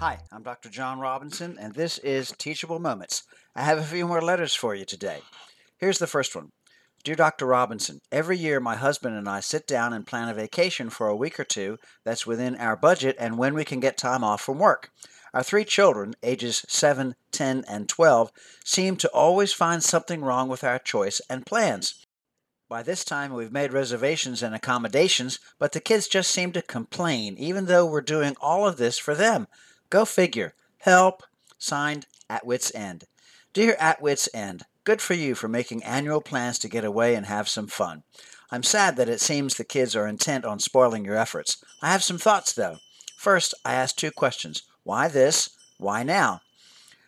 Hi, I'm Dr. John Robinson, and this is Teachable Moments. I have a few more letters for you today. Here's the first one Dear Dr. Robinson, every year my husband and I sit down and plan a vacation for a week or two that's within our budget and when we can get time off from work. Our three children, ages 7, 10, and 12, seem to always find something wrong with our choice and plans. By this time, we've made reservations and accommodations, but the kids just seem to complain, even though we're doing all of this for them. Go figure. Help. Signed, At Wit's End. Dear At Wit's End, good for you for making annual plans to get away and have some fun. I'm sad that it seems the kids are intent on spoiling your efforts. I have some thoughts, though. First, I ask two questions why this? Why now?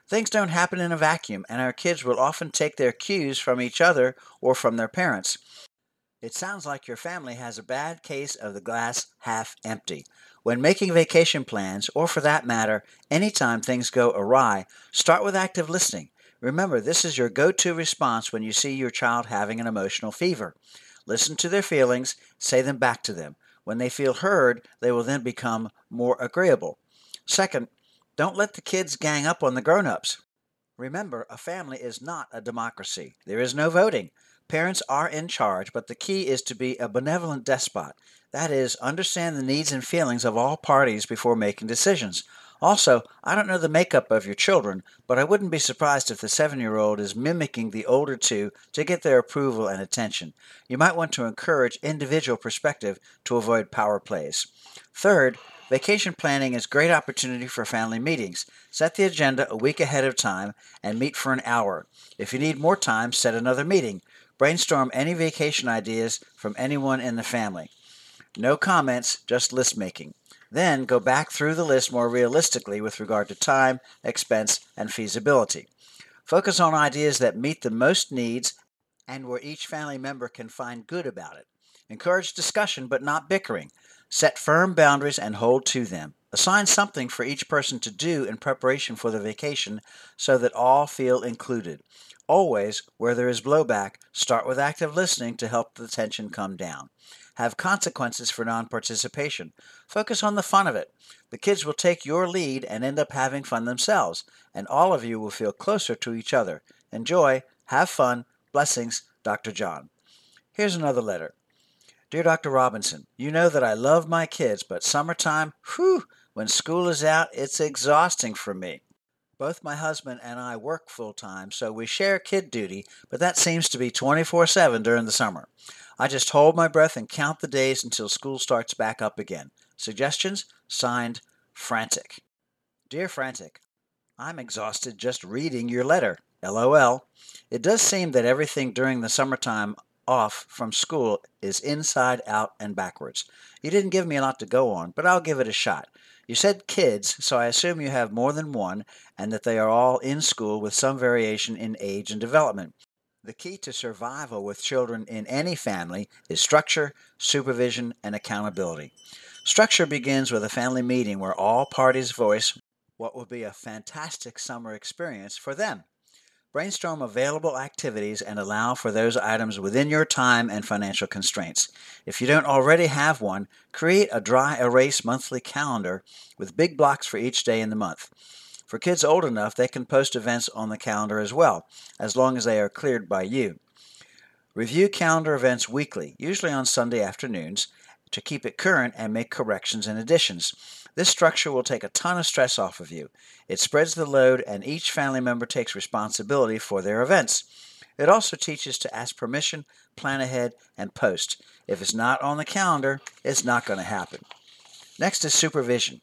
Things don't happen in a vacuum, and our kids will often take their cues from each other or from their parents. It sounds like your family has a bad case of the glass half empty. When making vacation plans, or for that matter, anytime things go awry, start with active listening. Remember, this is your go to response when you see your child having an emotional fever. Listen to their feelings, say them back to them. When they feel heard, they will then become more agreeable. Second, don't let the kids gang up on the grown ups. Remember, a family is not a democracy. There is no voting. Parents are in charge, but the key is to be a benevolent despot. That is, understand the needs and feelings of all parties before making decisions. Also, I don't know the makeup of your children, but I wouldn't be surprised if the seven year old is mimicking the older two to get their approval and attention. You might want to encourage individual perspective to avoid power plays. Third, Vacation planning is a great opportunity for family meetings. Set the agenda a week ahead of time and meet for an hour. If you need more time, set another meeting. Brainstorm any vacation ideas from anyone in the family. No comments, just list making. Then go back through the list more realistically with regard to time, expense, and feasibility. Focus on ideas that meet the most needs and where each family member can find good about it. Encourage discussion but not bickering. Set firm boundaries and hold to them. Assign something for each person to do in preparation for the vacation so that all feel included. Always, where there is blowback, start with active listening to help the tension come down. Have consequences for non participation. Focus on the fun of it. The kids will take your lead and end up having fun themselves, and all of you will feel closer to each other. Enjoy, have fun. Blessings, Dr. John. Here's another letter. Dear Dr. Robinson, you know that I love my kids, but summertime, whew, when school is out, it's exhausting for me. Both my husband and I work full time, so we share kid duty, but that seems to be 24 7 during the summer. I just hold my breath and count the days until school starts back up again. Suggestions? Signed, Frantic. Dear Frantic, I'm exhausted just reading your letter. LOL. It does seem that everything during the summertime off from school is inside out and backwards. You didn't give me a lot to go on, but I'll give it a shot. You said kids, so I assume you have more than one and that they are all in school with some variation in age and development. The key to survival with children in any family is structure, supervision, and accountability. Structure begins with a family meeting where all parties voice what will be a fantastic summer experience for them. Brainstorm available activities and allow for those items within your time and financial constraints. If you don't already have one, create a dry erase monthly calendar with big blocks for each day in the month. For kids old enough, they can post events on the calendar as well, as long as they are cleared by you. Review calendar events weekly, usually on Sunday afternoons, to keep it current and make corrections and additions. This structure will take a ton of stress off of you. It spreads the load, and each family member takes responsibility for their events. It also teaches to ask permission, plan ahead, and post. If it's not on the calendar, it's not going to happen. Next is supervision.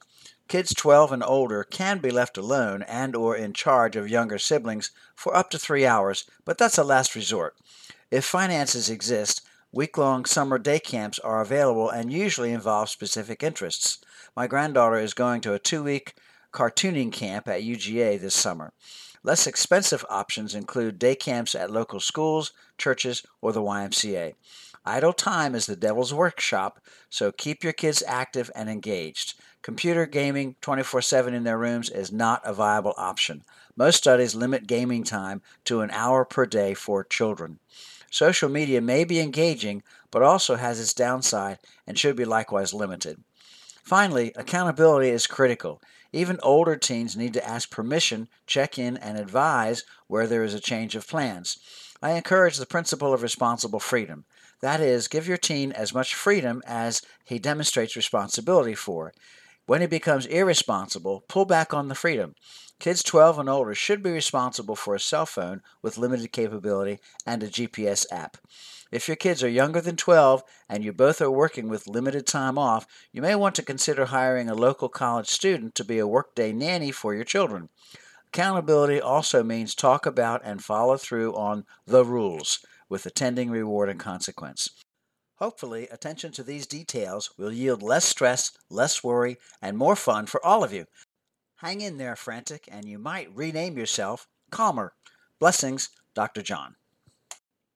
Kids 12 and older can be left alone and or in charge of younger siblings for up to 3 hours, but that's a last resort. If finances exist, week-long summer day camps are available and usually involve specific interests. My granddaughter is going to a two week cartooning camp at UGA this summer. Less expensive options include day camps at local schools, churches, or the YMCA. Idle time is the devil's workshop, so keep your kids active and engaged. Computer gaming 24 7 in their rooms is not a viable option. Most studies limit gaming time to an hour per day for children. Social media may be engaging, but also has its downside and should be likewise limited. Finally, accountability is critical. Even older teens need to ask permission, check in, and advise where there is a change of plans. I encourage the principle of responsible freedom. That is, give your teen as much freedom as he demonstrates responsibility for. When he becomes irresponsible, pull back on the freedom. Kids 12 and older should be responsible for a cell phone with limited capability and a GPS app. If your kids are younger than 12 and you both are working with limited time off, you may want to consider hiring a local college student to be a workday nanny for your children. Accountability also means talk about and follow through on the rules with attending reward and consequence. Hopefully, attention to these details will yield less stress, less worry, and more fun for all of you. Hang in there, Frantic, and you might rename yourself Calmer. Blessings, Dr. John.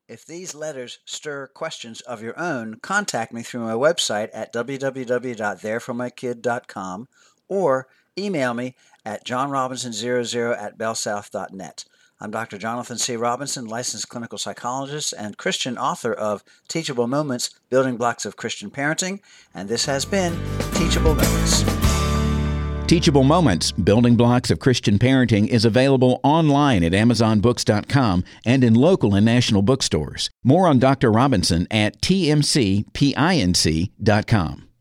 If these letters stir questions of your own, contact me through my website at www.thereformykid.com or email me at johnrobinson00 at bellsouth.net. I'm Dr. Jonathan C. Robinson, licensed clinical psychologist and Christian author of Teachable Moments Building Blocks of Christian Parenting, and this has been Teachable Moments. Teachable Moments Building Blocks of Christian Parenting is available online at AmazonBooks.com and in local and national bookstores. More on Dr. Robinson at tmcpinc.com.